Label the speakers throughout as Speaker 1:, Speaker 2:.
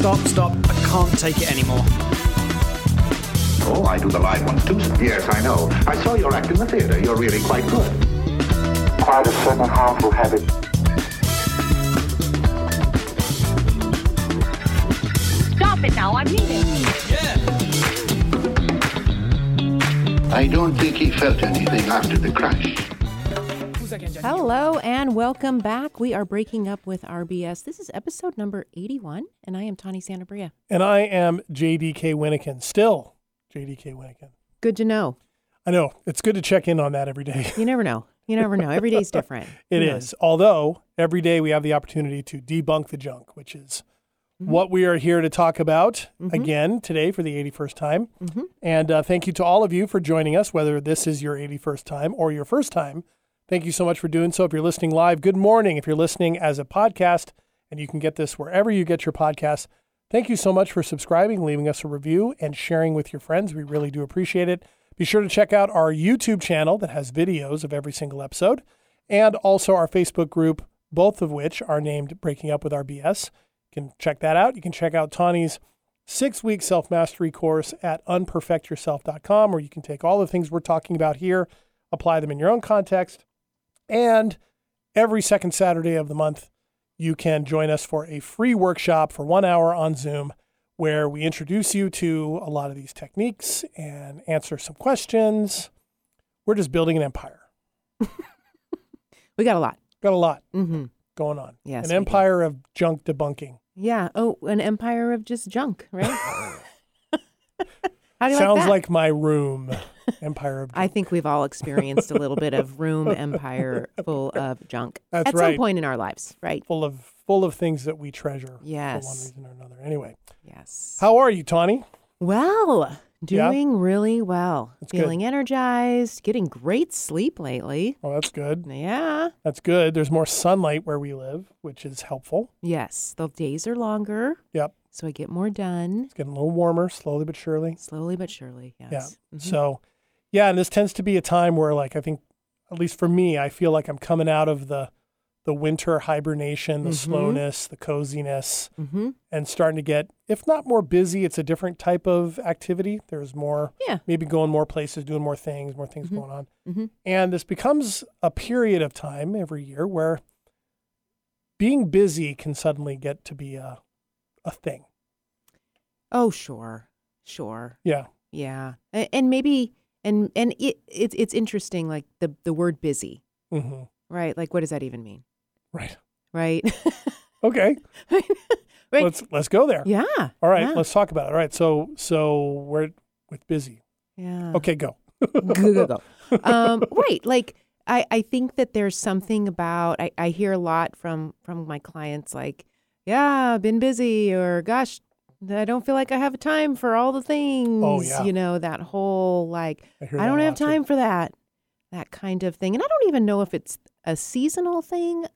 Speaker 1: Stop, stop. I can't take it anymore.
Speaker 2: Oh, I do the live ones too. Yes, I know. I saw your act in the theater. You're really quite good.
Speaker 3: Quite a certain harmful habit.
Speaker 4: Stop it now, I'm leaving.
Speaker 2: I don't think he felt anything after the crash.
Speaker 5: Hello and welcome back. We are breaking up with RBS. This is episode number 81, and I am Tawny Sanabria.
Speaker 6: And I am JDK Winnikin, still JDK Winnikin.
Speaker 5: Good to know.
Speaker 6: I know it's good to check in on that every day.
Speaker 5: You never know. You never know. Every day's different.
Speaker 6: It is. Although every day we have the opportunity to debunk the junk, which is
Speaker 5: Mm-hmm.
Speaker 6: what we are here to talk about again today for the 81st time.
Speaker 5: Mm-hmm.
Speaker 6: And uh, thank you to all of you for joining us, whether this is your 81st time or your first time. Thank you so much for doing so. If you're listening live, good morning. If you're listening as a podcast, and you can get this wherever you get your podcasts, thank you so much for subscribing, leaving us a review, and sharing with your friends. We really do appreciate it. Be sure to check out our YouTube channel that has videos of every single episode, and also our Facebook group, both of which are named Breaking Up with RBS. You can check that out. You can check out Tawny's six week self mastery course at unperfectyourself.com, where you can take all the things we're talking about here, apply them in your own context. And every second Saturday of the month, you can join us for a free workshop for one hour on Zoom where we introduce you to a lot of these techniques and answer some questions. We're just building an empire.
Speaker 5: We got a lot.
Speaker 6: Got a lot
Speaker 5: Mm-hmm.
Speaker 6: going on.
Speaker 5: Yes,
Speaker 6: an
Speaker 5: we do.
Speaker 6: empire of junk debunking.
Speaker 5: Yeah. Oh, an empire of just junk, right? How do you
Speaker 6: Sounds
Speaker 5: like that?
Speaker 6: like my room. Empire of
Speaker 5: I think we've all experienced a little bit of room empire full of junk
Speaker 6: That's
Speaker 5: at
Speaker 6: right.
Speaker 5: some point in our lives, right?
Speaker 6: full of full of things that we treasure yes. for one reason or another. Anyway,
Speaker 5: Yes.
Speaker 6: how are you, Tawny?
Speaker 5: Well,
Speaker 6: Yeah?
Speaker 5: doing really well.
Speaker 6: That's good.
Speaker 5: Feeling energized, getting great sleep lately.
Speaker 6: Oh, that's good.
Speaker 5: Yeah.
Speaker 6: That's good. There's more sunlight where we live, which is helpful.
Speaker 5: Yes. The days are longer,
Speaker 6: Yep.
Speaker 5: so I get more done
Speaker 6: It's getting a little warmer, slowly but surely.
Speaker 5: slowly but surely. Yes.
Speaker 6: Yeah.
Speaker 5: Mhm.
Speaker 6: So, yeah, and this tends to be a time where, like, I think, at least for me, I feel like I'm coming out of the the winter hibernation, the
Speaker 5: Mhm.
Speaker 6: slowness, the coziness,
Speaker 5: Mhm.
Speaker 6: and starting to get, if not more busy, it's a different type of activity. There's more,
Speaker 5: Yeah.
Speaker 6: maybe going more places, doing more things, more things
Speaker 5: Mhm.
Speaker 6: going on.
Speaker 5: Mhm.
Speaker 6: And this becomes a period of time every year where being busy can suddenly get to be a, a thing.
Speaker 5: Oh, sure. Sure.
Speaker 6: Yeah.
Speaker 5: Yeah. And maybe and and it, it's it's interesting like the the word busy,
Speaker 6: hmm
Speaker 5: right? Like what does that even mean?
Speaker 6: Right.
Speaker 5: Right?
Speaker 6: Okay.
Speaker 5: right.
Speaker 6: Let's let's go there.
Speaker 5: Yeah.
Speaker 6: All right.
Speaker 5: Yeah.
Speaker 6: Let's talk about it. All right. So so we're with busy.
Speaker 5: Yeah.
Speaker 6: Okay. Go.
Speaker 5: go go go. Um, right. Like I, I think that there's something about I, I hear a lot from from my clients like, yeah, been busy or gosh, I don't feel like I have time for all the things.
Speaker 6: Oh, yeah.
Speaker 5: You know, that whole like
Speaker 6: I,
Speaker 5: I don't have
Speaker 6: lot, too.
Speaker 5: time for that. That kind of thing. And I don't even know if it's a seasonal thing.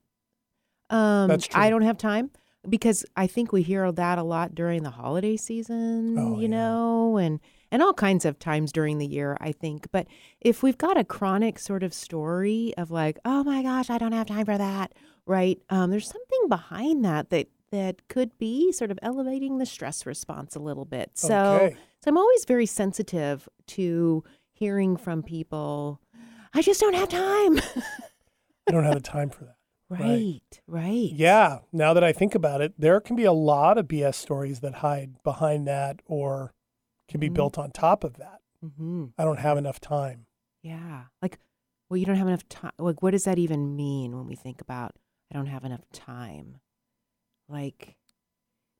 Speaker 5: Um
Speaker 6: That's true.
Speaker 5: I don't have time because I think we hear that a lot during the holiday season,
Speaker 6: Oh,
Speaker 5: you
Speaker 6: yeah.
Speaker 5: know, and and all kinds of times during the year, I think. But if we've got a chronic sort of story of like, oh my gosh, I don't have time for that, right? Um, there's something behind that that that could be sort of elevating the stress response a little bit. So
Speaker 6: Okay.
Speaker 5: so I'm always very sensitive to hearing from people, I just don't have time.
Speaker 6: I don't have the time for that.
Speaker 5: right, right.
Speaker 6: Yeah. Now that I think about it, there can be a lot of BS stories that hide behind that or can be
Speaker 5: Mhm.
Speaker 6: built on top of that.
Speaker 5: hmm
Speaker 6: I don't have enough time.
Speaker 5: Yeah. Like, well, you don't have enough time. Like, what does that even mean when we think about I don't have enough time? Like,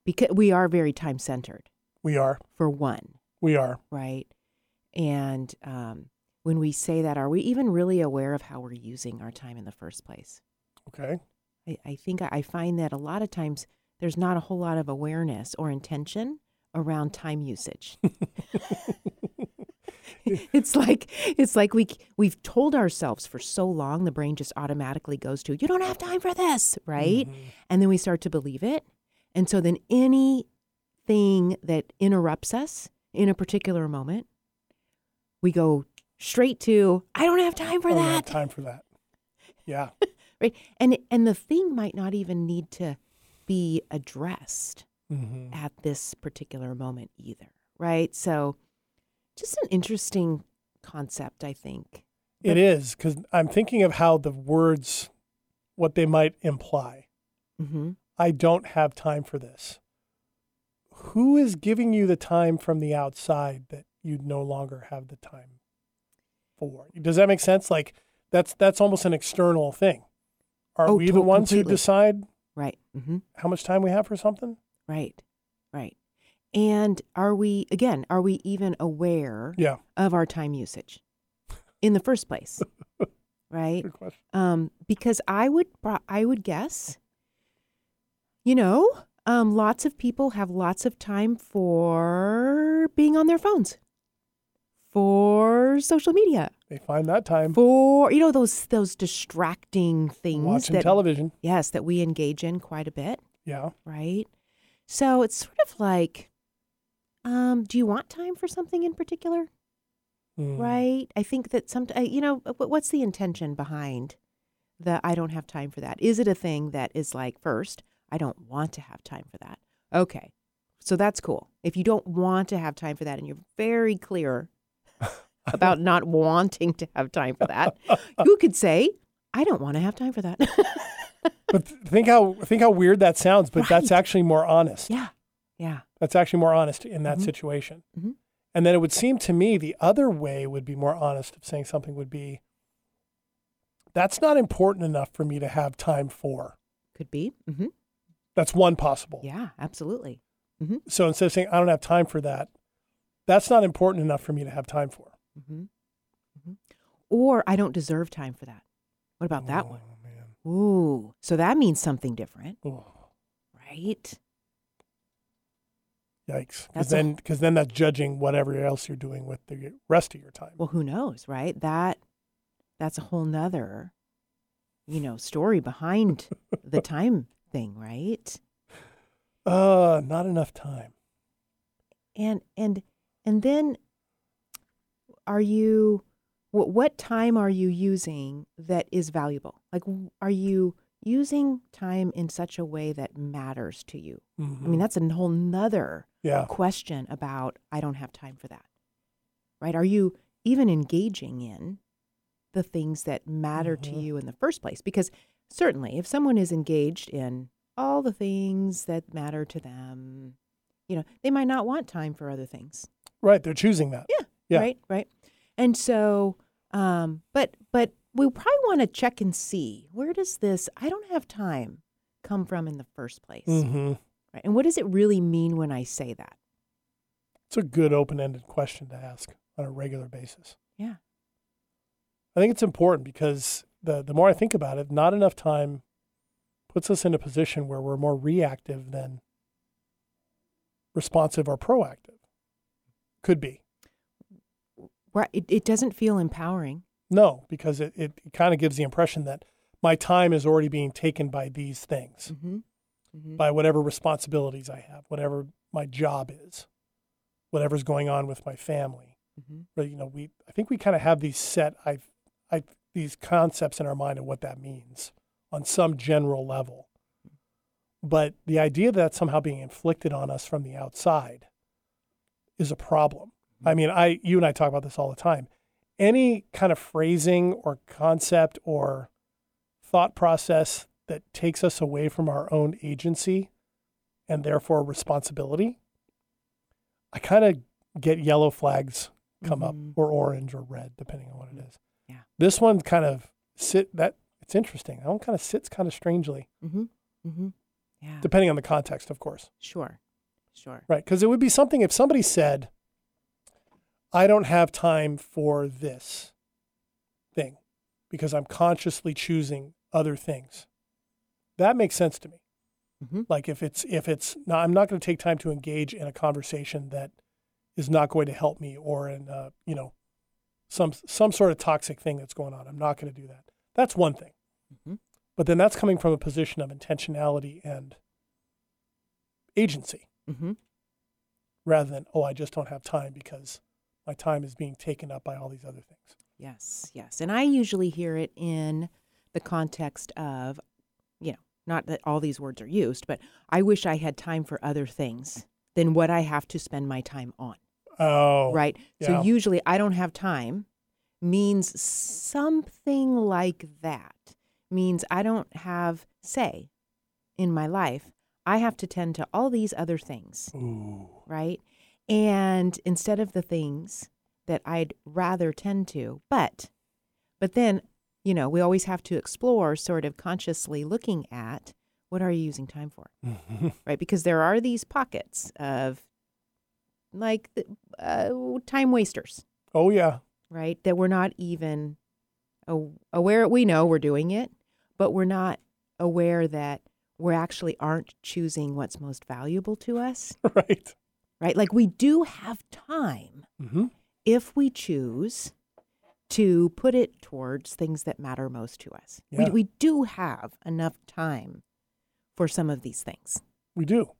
Speaker 5: because we are very time centered
Speaker 6: We are.
Speaker 5: for one,
Speaker 6: We are.
Speaker 5: right? And um, when we say that, are we even really aware of how we're using our time in the first place?
Speaker 6: Okay.
Speaker 5: I, I think I, I find that a lot of times there's not a whole lot of awareness or intention around time usage. it's like it's like we we've told ourselves for so long the brain just automatically goes to you don't have time for this, right?
Speaker 6: Mhm.
Speaker 5: And then we start to believe it. And so then anything that interrupts us in a particular moment, we go straight to I don't have time for
Speaker 6: I don't have
Speaker 5: that.
Speaker 6: time for that. Yeah.
Speaker 5: right and and the thing might not even need to be addressed
Speaker 6: hmm
Speaker 5: at this particular moment either, right? So, just an interesting concept, I think.
Speaker 6: It is because I'm thinking of how the words, what they might imply.
Speaker 5: Mm-hmm.
Speaker 6: I don't have time for this. Who is giving you the time from the outside that you no longer have the time for? Does that make sense? Like that's that's almost an external thing. Are
Speaker 5: Oh,
Speaker 6: we the ones who decide
Speaker 5: Right. Mm-hmm.
Speaker 6: how much time we have for something?
Speaker 5: Right. Right. And are we again? Are we even aware
Speaker 6: Yeah,
Speaker 5: of our time usage in the first place? right.
Speaker 6: good question.
Speaker 5: um, because I would I would guess, you know, um, lots of people have lots of time for being on their phones, for social media,
Speaker 6: They find that time
Speaker 5: for you know those those distracting things
Speaker 6: watching
Speaker 5: that
Speaker 6: television.
Speaker 5: yes that we engage in quite a bit,
Speaker 6: Yeah,
Speaker 5: right? So it's sort of like, um, do you want time for something in particular?
Speaker 6: Mm.
Speaker 5: right? I think that some, uh, you know, what's the intention behind the I don't have time for that? Is it a thing that is like, first, I don't want to have time for that? Okay. So that's cool. If you don't want to have time for that and you're very clear about not wanting to have time for that, you could say, I don't want to have time for that.
Speaker 6: But think how think how weird that sounds. But that's actually more honest.
Speaker 5: yeah. Yeah.
Speaker 6: That's actually more honest in that
Speaker 5: Mhm.
Speaker 6: situation.
Speaker 5: Mhm.
Speaker 6: And then it would seem to me the other way would be more honest of saying something would be that's not important enough for me to have time for.
Speaker 5: Could be. hmm
Speaker 6: That's one possible.
Speaker 5: Yeah, absolutely.
Speaker 6: So instead of saying I don't have time for that, that's not important enough for me to have time for.
Speaker 5: hmm hmm Or I don't deserve time for that. What about that one?
Speaker 6: man.
Speaker 5: Ooh, so that means something different,
Speaker 6: Oh,
Speaker 5: right?
Speaker 6: Yikes. Because then, because then that's judging whatever else you're doing with the rest of your time.
Speaker 5: Well, who knows, right? That that's a whole nother, you know, story behind the time thing, right?
Speaker 6: Uh, not enough time.
Speaker 5: And and and then are you what what time are you using that is valuable? Like are you using time in such a way that matters to you? I
Speaker 6: Mhm.
Speaker 5: mean, that's a whole nother
Speaker 6: yeah.
Speaker 5: question about I don't have time for that. Right? Are you even engaging in the things that matter to
Speaker 6: Mhm.
Speaker 5: you in the first place? Because certainly if someone is engaged in all the things that matter to them, you know, they might not want time for other things.
Speaker 6: Right. They're choosing that.
Speaker 5: Yeah.
Speaker 6: Yeah.
Speaker 5: Right, right. And so um but but we probably want to check and see where does this I don't have time come from in the first place.
Speaker 6: hmm
Speaker 5: Right? And what does it really mean when I say that?
Speaker 6: It's a good open ended question to ask on a regular basis.
Speaker 5: Yeah.
Speaker 6: I think it's important because the, the more I think about it, not enough time puts us in a position where we're more reactive than responsive or proactive. Could be.
Speaker 5: Right. It, it doesn't feel empowering.
Speaker 6: No, because it, it, kind of gives the impression that my time is already being taken by these things,
Speaker 5: Mm-hmm. Mm-hmm.
Speaker 6: by whatever responsibilities I have, whatever my job is, whatever's going on with my family.
Speaker 5: Mm-hmm.
Speaker 6: But you know, we I think we kind of have these set I I these concepts in our mind of what that means on some general level. But the idea that that's somehow being inflicted on us from the outside is a problem. I mean, I you and I talk about this all the time. Any kind of phrasing or concept or thought process that takes us away from our own agency and therefore responsibility, I kind of get yellow flags come up
Speaker 5: Mhm.
Speaker 6: or orange or red depending on what it is.
Speaker 5: Yeah.
Speaker 6: This one kind of sit that it's interesting. That one kind of sits kind of strangely
Speaker 5: Mm-hmm. Mm-hmm. Yeah.
Speaker 6: depending on the context, of course.
Speaker 5: sure. Sure.
Speaker 6: Right. Because it would be something if somebody said, I don't have time for this thing because I'm consciously choosing other things. That makes sense to me.
Speaker 5: Mm-hmm.
Speaker 6: Like if it's if it's not, I'm not going to take time to engage in a conversation that is not going to help me or in uh, you know some some sort of toxic thing that's going on. I'm not going to do that. That's one thing.
Speaker 5: Mhm.
Speaker 6: But then that's coming from a position of intentionality and agency
Speaker 5: Mm-hmm.
Speaker 6: rather than oh I just don't have time because my time is being taken up by all these other things.
Speaker 5: Yes. Yes. And I usually hear it in the context of, you know, not that all these words are used, but I wish I had time for other things than what I have to spend my time on.
Speaker 6: Oh,
Speaker 5: right?
Speaker 6: yeah.
Speaker 5: So usually I don't have time means something like that. Means I don't have say in my life. I have to tend to all these other things,
Speaker 6: Ooh.
Speaker 5: right? And instead of the things that I'd rather tend to, but but then, you know, we always have to explore sort of consciously looking at what are you using time for? right? Because there are these pockets of like uh, time wasters,
Speaker 6: Oh yeah.
Speaker 5: right? That we're not even aware. We know we're doing it, but we're not aware that we actually aren't choosing what's most valuable to us,
Speaker 6: right.
Speaker 5: right? Like we do have time
Speaker 6: Mm-hmm.
Speaker 5: if we choose to put it towards things that matter most to us.
Speaker 6: Yeah.
Speaker 5: We, we do have enough time for some of these things.
Speaker 6: We do.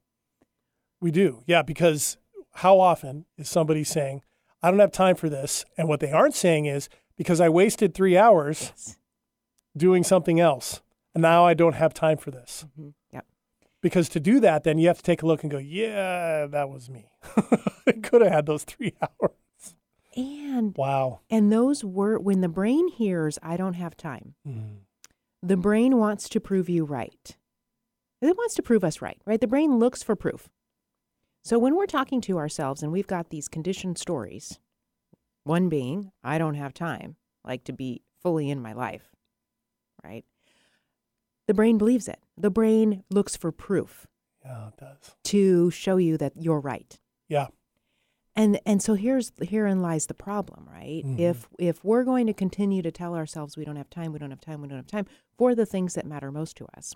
Speaker 6: We do. Yeah, because how often is somebody saying, I don't have time for this? And what they aren't saying is, because I wasted three hours
Speaker 5: Yes.
Speaker 6: doing something else, and now I don't have time for this.
Speaker 5: hmm Yep.
Speaker 6: Because to do that, then you have to take a look and go, yeah, that was me. I could have had those three hours.
Speaker 5: And
Speaker 6: Wow.
Speaker 5: and those were when the brain hears I don't have time.
Speaker 6: Mm.
Speaker 5: The brain wants to prove you right. It wants to prove us right, right? The brain looks for proof. So when we're talking to ourselves and we've got these conditioned stories, one being, I don't have time, like to be fully in my life, right? The brain believes it. The brain looks for proof
Speaker 6: Yeah, it does.
Speaker 5: to show you that you're right.
Speaker 6: Yeah.
Speaker 5: And and so here's herein lies the problem, right?
Speaker 6: Mhm.
Speaker 5: If if we're going to continue to tell ourselves we don't have time, we don't have time, we don't have time for the things that matter most to us,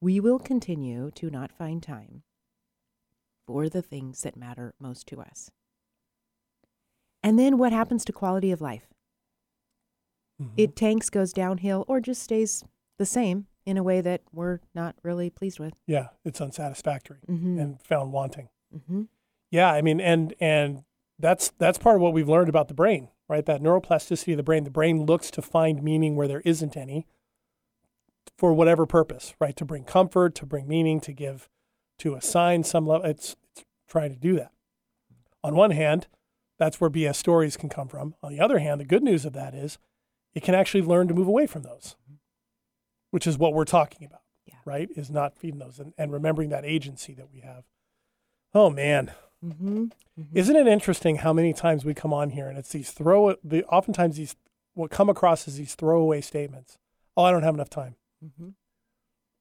Speaker 5: we will continue to not find time for the things that matter most to us. And then what happens to quality of life?
Speaker 6: Mhm.
Speaker 5: It tanks, goes downhill, or just stays the same in a way that we're not really pleased with.
Speaker 6: yeah, it's unsatisfactory
Speaker 5: Mm-hmm.
Speaker 6: and found wanting. Yeah, I mean, and and that's that's part of what we've learned about the brain, right? That neuroplasticity of the brain. The brain looks to find meaning where there isn't any, for whatever purpose, right? To bring comfort, to bring meaning, to give, to assign some level. It's, it's trying to do that. On one hand, that's where BS stories can come from. On the other hand, the good news of that is, it can actually learn to move away from those, which is what we're talking about,
Speaker 5: Yeah.
Speaker 6: right? Is not feeding those and, and remembering that agency that we have. Oh man,
Speaker 5: Mm-hmm.
Speaker 6: isn't it interesting how many times we come on here and it's these throw the oftentimes these what come across as these throwaway statements. Oh, I don't have enough time.
Speaker 5: Mm-hmm.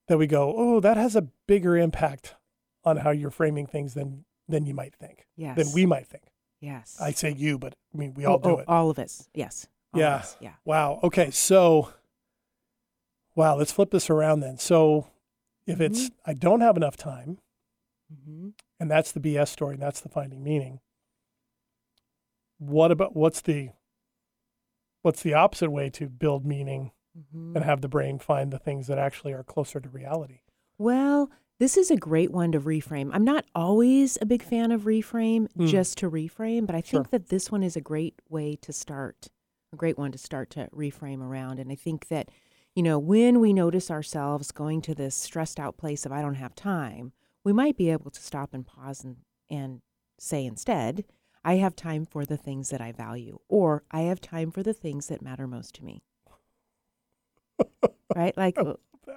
Speaker 6: That we go, oh, that has a bigger impact on how you're framing things than than you might think,
Speaker 5: Yes.
Speaker 6: than we might think.
Speaker 5: Yes.
Speaker 6: I say you, but I mean we all
Speaker 5: Oh,
Speaker 6: do
Speaker 5: oh,
Speaker 6: it.
Speaker 5: All of us. Yes. All
Speaker 6: Yeah.
Speaker 5: us, Yeah.
Speaker 6: Wow. Okay. So, wow. Let's flip this around then. So, if it's I don't have enough time,
Speaker 5: Mm-hmm.
Speaker 6: and that's the BS story, and that's the finding meaning. What about what's the what's the opposite way to build meaning
Speaker 5: Mm-hmm.
Speaker 6: and have the brain find the things that actually are closer to reality?
Speaker 5: Well, this is a great one to reframe. I'm not always a big fan of reframe
Speaker 6: Mm.
Speaker 5: just to reframe, but I
Speaker 6: Sure.
Speaker 5: think that this one is a great way to start, a great one to start to reframe around. And I think that, you know, when we notice ourselves going to this stressed out place of I don't have time, we might be able to stop and pause and, and say instead, I have time for the things that I value, or I have time for the things that matter most to me. right? Like,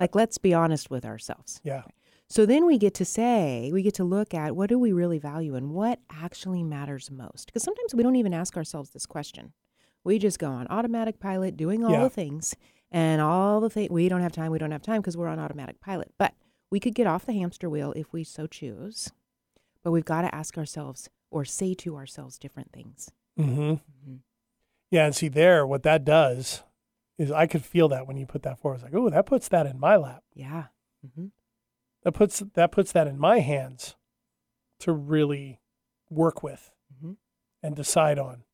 Speaker 5: like let's be honest with ourselves.
Speaker 6: Yeah.
Speaker 5: So then we get to say, we get to look at what do we really value and what actually matters most. Because sometimes we don't even ask ourselves this question. We just go on automatic pilot, doing all
Speaker 6: Yeah.
Speaker 5: the things, and all the things. We don't have time. We don't have time because we're on automatic pilot. But we could get off the hamster wheel if we so choose. But we've got to ask ourselves or say to ourselves different things.
Speaker 6: Mm-hmm.
Speaker 5: Mhm.
Speaker 6: Yeah, and see there, what that does is I could feel that when you put that forward. It's like, oh, that puts that in my lap.
Speaker 5: Yeah. hmm
Speaker 6: That puts that puts that in my hands to really work with
Speaker 5: hmm
Speaker 6: and decide on.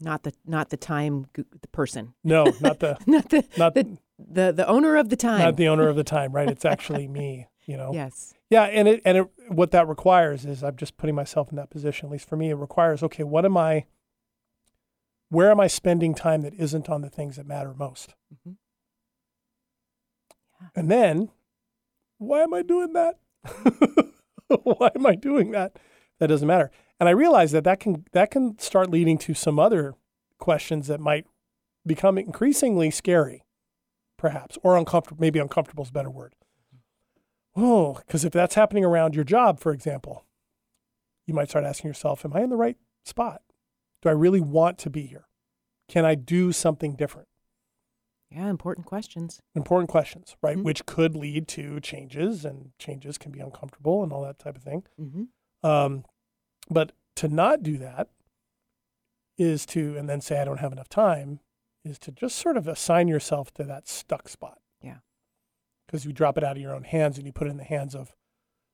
Speaker 5: Not the not the time the person.
Speaker 6: No, not the
Speaker 5: not the
Speaker 6: not
Speaker 5: the, the the owner of the time.
Speaker 6: not the owner of the time, right? It's actually me, you know.
Speaker 5: Yes.
Speaker 6: Yeah, and it and it what that requires is I'm just putting myself in that position. At least for me, it requires okay, what am I? Where am I spending time that isn't on the things that matter most?
Speaker 5: mm-hmm. Yeah.
Speaker 6: And then, why am I doing that? why am I doing that? That doesn't matter. And I realize that that can that can start leading to some other questions that might become increasingly scary, perhaps, or uncomfortable. Maybe uncomfortable is a better word. Oh, because if that's happening around your job, for example, you might start asking yourself, "Am I in the right spot? Do I really want to be here? Can I do something different?"
Speaker 5: Yeah, important questions.
Speaker 6: important questions, right?
Speaker 5: Mhm.
Speaker 6: Which could lead to changes, and changes can be uncomfortable and all that type of thing.
Speaker 5: hmm
Speaker 6: Um, but to not do that is to, and then say, I don't have enough time, is to just sort of assign yourself to that stuck spot. Because you drop it out of your own hands and you put it in the hands of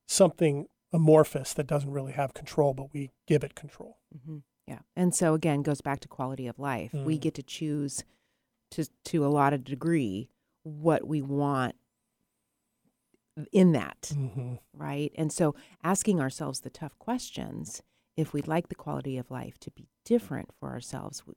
Speaker 6: something amorphous that doesn't really have control, but we give it control.
Speaker 5: hmm Yeah. And so again, goes back to quality of life. We
Speaker 6: Mm.
Speaker 5: get to choose to to a lot of degree what we want in that,
Speaker 6: Mm-hmm.
Speaker 5: right? And so asking ourselves the tough questions, if we'd like the quality of life to be different for ourselves, we,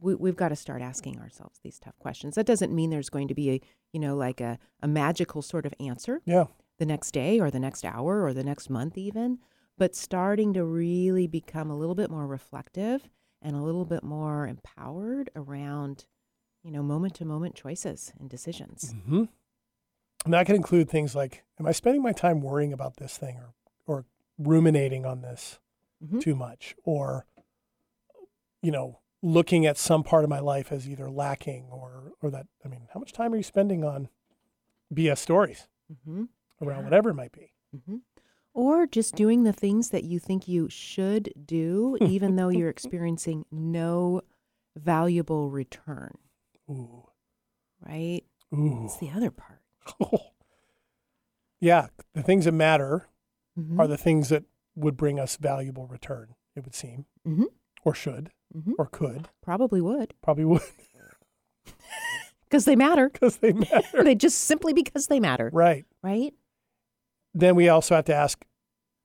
Speaker 5: we, we've got to start asking ourselves these tough questions. That doesn't mean there's going to be a, you know, like a, a magical sort of answer
Speaker 6: Yeah.
Speaker 5: the next day or the next hour or the next month even but starting to really become a little bit more reflective and a little bit more empowered around you know moment to moment choices and decisions
Speaker 6: Mm-hmm. And that can include things like, am I spending my time worrying about this thing or, or ruminating on this
Speaker 5: Mhm.
Speaker 6: too much? Or, you know, looking at some part of my life as either lacking or, or that, I mean, how much time are you spending on BS stories
Speaker 5: mm-hmm.
Speaker 6: around whatever it might be?
Speaker 5: Mm-hmm. or just doing the things that you think you should do even though you're experiencing no valuable return
Speaker 6: Ooh,
Speaker 5: right
Speaker 6: ooh.
Speaker 5: that's the other part
Speaker 6: yeah. The things that matter
Speaker 5: Mhm.
Speaker 6: are the things that would bring us valuable return, it would seem,
Speaker 5: Mhm.
Speaker 6: or should,
Speaker 5: Mhm.
Speaker 6: or could,
Speaker 5: probably would
Speaker 6: probably would,
Speaker 5: because they matter
Speaker 6: because they matter.
Speaker 5: they just simply because they matter
Speaker 6: right.
Speaker 5: right
Speaker 6: then we also have to ask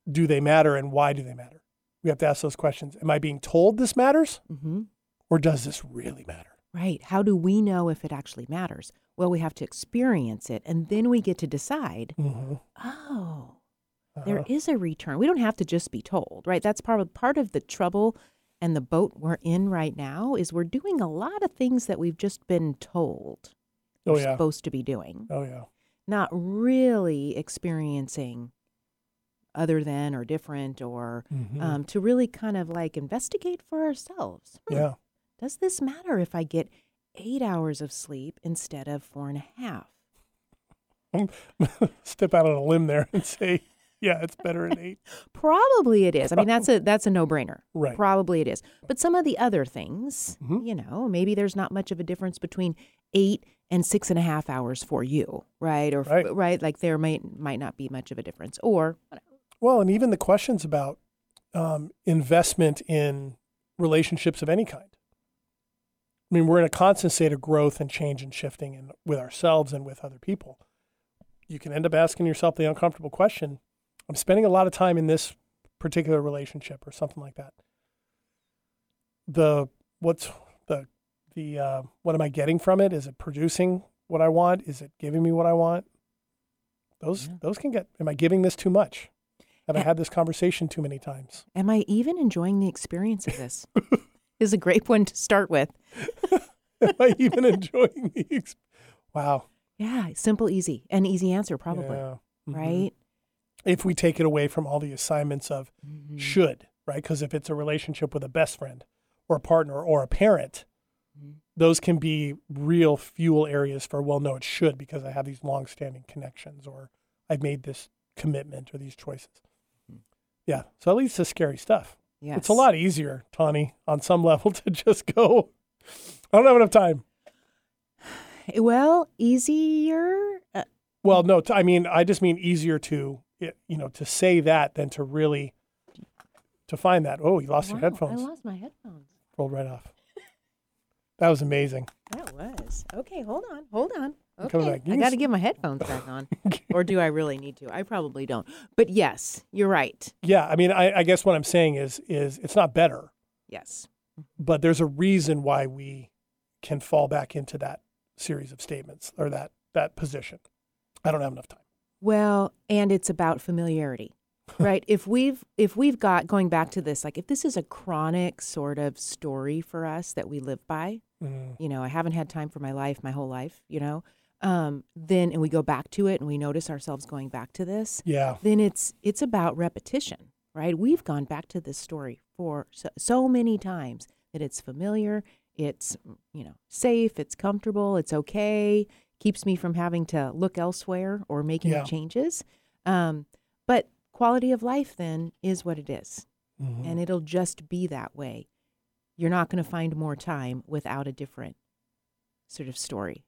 Speaker 6: do they matter and why do they matter we have to ask those questions am i being told this matters
Speaker 5: mm-hmm.
Speaker 6: or does this really matter
Speaker 5: Right. How do we know if it actually matters? Well, we have to experience it and then we get to decide,
Speaker 6: mm-hmm.
Speaker 5: oh,
Speaker 6: Uh-huh.
Speaker 5: there is a return. We don't have to just be told, right? That's part of, part of the trouble and the boat we're in right now is we're doing a lot of things that we've just been told
Speaker 6: oh
Speaker 5: we're
Speaker 6: yeah
Speaker 5: supposed to be doing,
Speaker 6: oh yeah
Speaker 5: not really experiencing other than or different or
Speaker 6: Mhm.
Speaker 5: um, to really kind of like investigate for ourselves. Hmm,
Speaker 6: yeah
Speaker 5: does this matter if I get eight hours of sleep instead of four and a half?
Speaker 6: step out on a limb there and say yeah it's better at eight
Speaker 5: Probably it is. I mean, that's a that's a no brainer.
Speaker 6: Right.
Speaker 5: Probably it is. But some of the other things,
Speaker 6: Mhm.
Speaker 5: you know, maybe there's not much of a difference between eight and six and a half hours for you, right? Or
Speaker 6: Right.
Speaker 5: Like there might might not be much of a difference. Or
Speaker 6: well and even the questions about um, investment in relationships of any kind i mean we're in a constant state of growth and change and shifting and with ourselves and with other people you can end up asking yourself the uncomfortable question i'm spending a lot of time in this particular relationship or something like that the what's the the uh, what am i getting from it is it producing what i want is it giving me what i want those
Speaker 5: Yeah.
Speaker 6: those can get am i giving this too much have i had this conversation too many times
Speaker 5: am I even enjoying the experience of this? is a great one to start with.
Speaker 6: am i even enjoying the ex- wow
Speaker 5: Yeah, simple, easy, an easy answer, probably,
Speaker 6: Yeah. Mhm.
Speaker 5: right?
Speaker 6: If we take it away from all the assignments of
Speaker 5: Mhm.
Speaker 6: should, right? Because if it's a relationship with a best friend or a partner or a parent,
Speaker 5: Mhm.
Speaker 6: those can be real fuel areas for, well, no, it should because I have these long-standing connections or I've made this commitment or these choices. Yeah. So at least to scary stuff.
Speaker 5: Yes.
Speaker 6: It's a lot easier, Tawny, on some level to just go, I don't have enough time.
Speaker 5: Well, easier. Uh,
Speaker 6: Well, no, t- I mean, I just mean easier to, you know, to say that than to really, to find that. Oh, you lost your headphones.
Speaker 5: I lost my headphones.
Speaker 6: Rolled right off. That was amazing.
Speaker 5: That was okay. Hold on, hold on. Okay, I got to get my headphones back on, or do I really need to? I probably don't. But yes, you're right.
Speaker 6: Yeah, I mean, I, I guess what I'm saying is, is it's not better,
Speaker 5: Yes.
Speaker 6: but there's a reason why we can fall back into that series of statements or that that position. I don't have enough time.
Speaker 5: Well, and it's about familiarity. right? If we've if we've got going back to this like if this is a chronic sort of story for us that we live by,
Speaker 6: Mm,
Speaker 5: you know, I haven't had time for my life my whole life, you know, um, then and we go back to it and we notice ourselves going back to this,
Speaker 6: yeah.
Speaker 5: then it's it's about repetition, right? We've gone back to this story for so, so many times that it's familiar, it's you know safe, it's comfortable, it's okay, keeps me from having to look elsewhere or making
Speaker 6: Yeah.
Speaker 5: changes. Um, but quality of life then is what it is,
Speaker 6: Mhm.
Speaker 5: and it'll just be that way. You're not going to find more time without a different sort of story.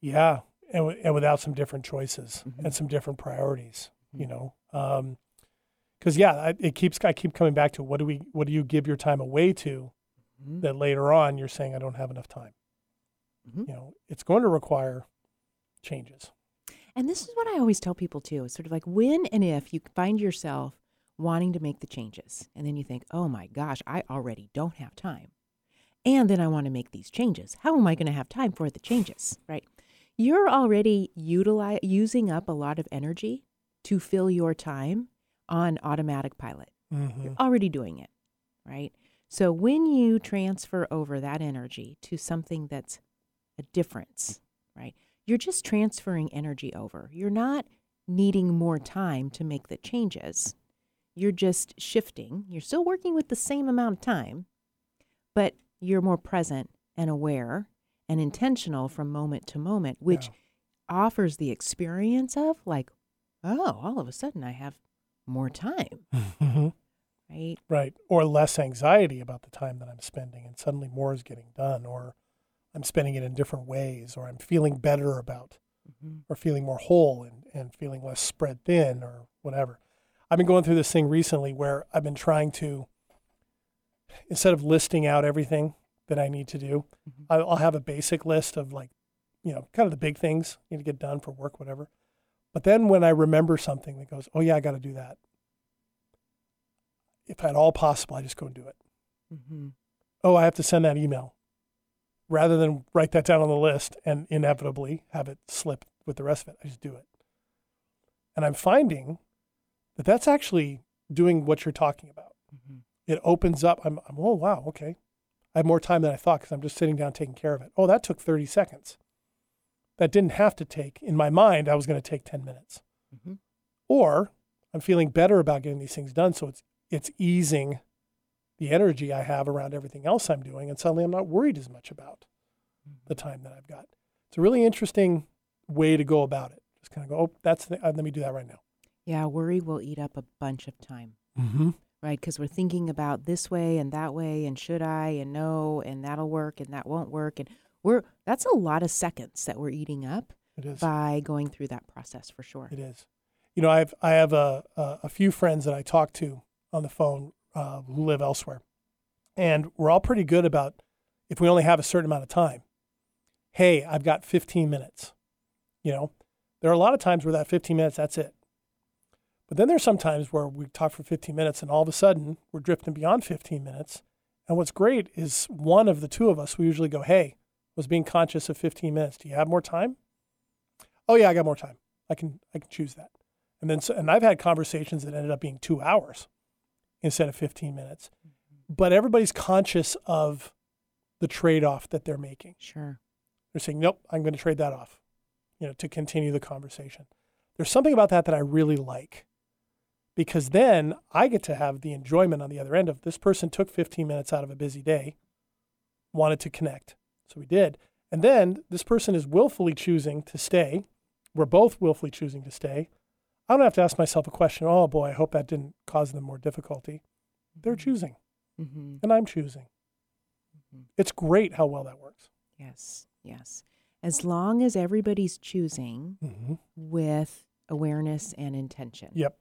Speaker 6: Yeah, and, w- and without some different choices
Speaker 5: Mhm.
Speaker 6: and some different priorities, you
Speaker 5: Mhm.
Speaker 6: know, because yeah, I, it keeps I keep coming back to what do we what do you give your time away to
Speaker 5: Mhm.
Speaker 6: that later on you're saying I don't have enough time.
Speaker 5: Mhm.
Speaker 6: You know, it's going to require changes.
Speaker 5: And this is what I always tell people too. It's sort of like when and if you find yourself wanting to make the changes, and then you think, oh my gosh, I already don't have time. And then I want to make these changes. How am I going to have time for the changes? Right? You're already utilize, using up a lot of energy to fill your time on automatic pilot.
Speaker 6: hmm
Speaker 5: You're already doing it, right? So when you transfer over that energy to something that's a difference, right? You're just transferring energy over. You're not needing more time to make the changes. You're just shifting. You're still working with the same amount of time, but you're more present and aware and intentional from moment to moment, which
Speaker 6: Yeah.
Speaker 5: offers the experience of like, oh, all of a sudden I have more time,
Speaker 6: hmm
Speaker 5: right?
Speaker 6: Right. Or less anxiety about the time that I'm spending, and suddenly more is getting done, or I'm spending it in different ways, or I'm feeling better about,
Speaker 5: Mhm.
Speaker 6: or feeling more whole and, and feeling less spread thin, or whatever. I've been going through this thing recently where I've been trying to, instead of listing out everything that I need to do,
Speaker 5: Mhm.
Speaker 6: I- I'll have a basic list of like, you know, kind of the big things need to get done for work, whatever. But then when I remember something that goes, oh yeah, I got to do that. If at all possible, I just go and do it.
Speaker 5: Mhm.
Speaker 6: Oh, I have to send that email. Rather than write that down on the list and inevitably have it slip with the rest of it, I just do it. And I'm finding that that's actually doing what you're talking about.
Speaker 5: Mhm.
Speaker 6: It opens up. I'm, I'm oh, wow, okay. I have more time than I thought because I'm just sitting down taking care of it. Oh, that took 30 seconds. That didn't have to take, in my mind, I was going to take 10 minutes.
Speaker 5: Mhm.
Speaker 6: Or I'm feeling better about getting these things done. So it's, it's easing the energy I have around everything else I'm doing. And suddenly I'm not worried as much about the time that I've got. It's a really interesting way to go about it. Just kind of go, oh, that's the, uh, let me do that right now.
Speaker 5: Yeah, worry will eat up a bunch of time,
Speaker 6: Mm-hmm.
Speaker 5: right? Because we're thinking about this way and that way, and should I, and no, and that'll work, and that won't work, and we're that's a lot of seconds that we're eating up by going through that process for sure.
Speaker 6: It is. You know, I have I have a a, a few friends that I talk to on the phone uh, who live elsewhere, and we're all pretty good about if we only have a certain amount of time. Hey, I've got 15 minutes. You know, there are a lot of times where that 15 minutes that's it. But then there's some times where we talk for 15 minutes and all of a sudden we're drifting beyond 15 minutes. And what's great is one of the two of us, we usually go, Hey, was being conscious of 15 minutes. Do you have more time? Oh yeah, I got more time. I can I can choose that. And then so, and I've had conversations that ended up being 2 hours instead of 15 minutes. Mm-hmm. But everybody's conscious of the trade-off that they're making.
Speaker 5: Sure.
Speaker 6: They're saying, "Nope, I'm going to trade that off." You know, to continue the conversation. There's something about that that I really like. Because then I get to have the enjoyment on the other end of this person took 15 minutes out of a busy day, wanted to connect. So we did. And then this person is willfully choosing to stay. We're both willfully choosing to stay. I don't have to ask myself a question, oh boy, I hope that didn't cause them more difficulty. They're choosing,
Speaker 5: Mm-hmm.
Speaker 6: and I'm choosing.
Speaker 5: Mhm.
Speaker 6: It's great how well that works.
Speaker 5: Yes. Yes. As long as everybody's choosing
Speaker 6: Mm-hmm.
Speaker 5: with awareness and intention.
Speaker 6: Yep.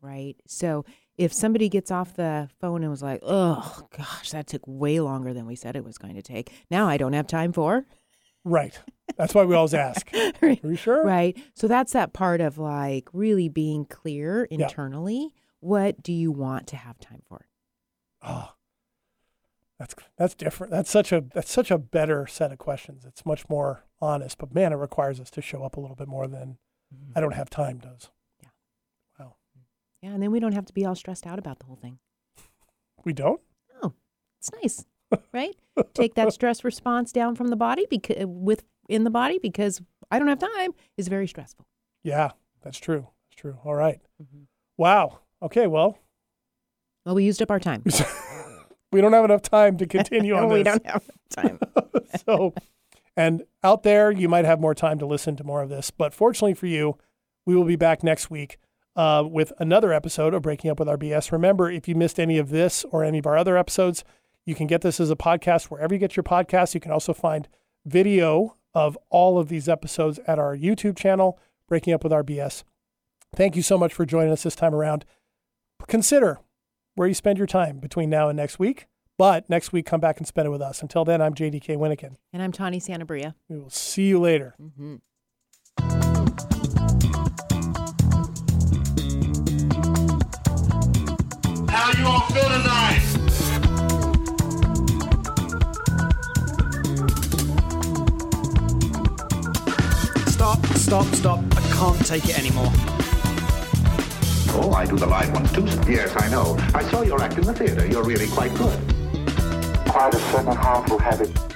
Speaker 5: right? So if somebody gets off the phone and was like, "Oh gosh, that took way longer than we said it was going to take," now I don't have time for.
Speaker 6: Right. That's why we always ask.
Speaker 5: right.
Speaker 6: Are you sure?
Speaker 5: Right. So that's that part of like really being clear
Speaker 6: Yeah.
Speaker 5: internally. What do you want to have time for?
Speaker 6: Oh, that's that's different. That's such a that's such a better set of questions. It's much more honest. But man, it requires us to show up a little bit more than mm-hmm. I don't have time does.
Speaker 5: Yeah. Wow. Yeah, and then we don't have to be all stressed out about the whole thing.
Speaker 6: We don't?
Speaker 5: Oh, it's nice, right? Take that stress response down from the body because with in the body because I don't have time is very stressful.
Speaker 6: Yeah, that's true. That's true. All right. Wow. Okay, well,
Speaker 5: Well, we used up our time.
Speaker 6: we don't have enough time to continue on
Speaker 5: we
Speaker 6: this.
Speaker 5: don't have time.
Speaker 6: so, and out there, you might have more time to listen to more of this. But fortunately for you, we will be back next week uh, with another episode of Breaking Up with RBS. Remember, if you missed any of this or any of our other episodes, you can get this as a podcast wherever you get your podcasts. You can also find video of all of these episodes at our YouTube channel, Breaking Up with RBS. Thank you so much for joining us this time around. Consider where you spend your time between now and next week. But next week, come back and spend it with us. Until then, I'm JDK Winnikin.
Speaker 5: And I'm Tawny Sanabria.
Speaker 6: We will see you later. Mm-hmm.
Speaker 7: How you all feel tonight?
Speaker 1: Stop, stop, stop. I can't take it anymore.
Speaker 2: Oh, I do the live one too. Yes, I know. I saw your act in the theater. You're really quite good.
Speaker 3: Quite a certain harmful habit.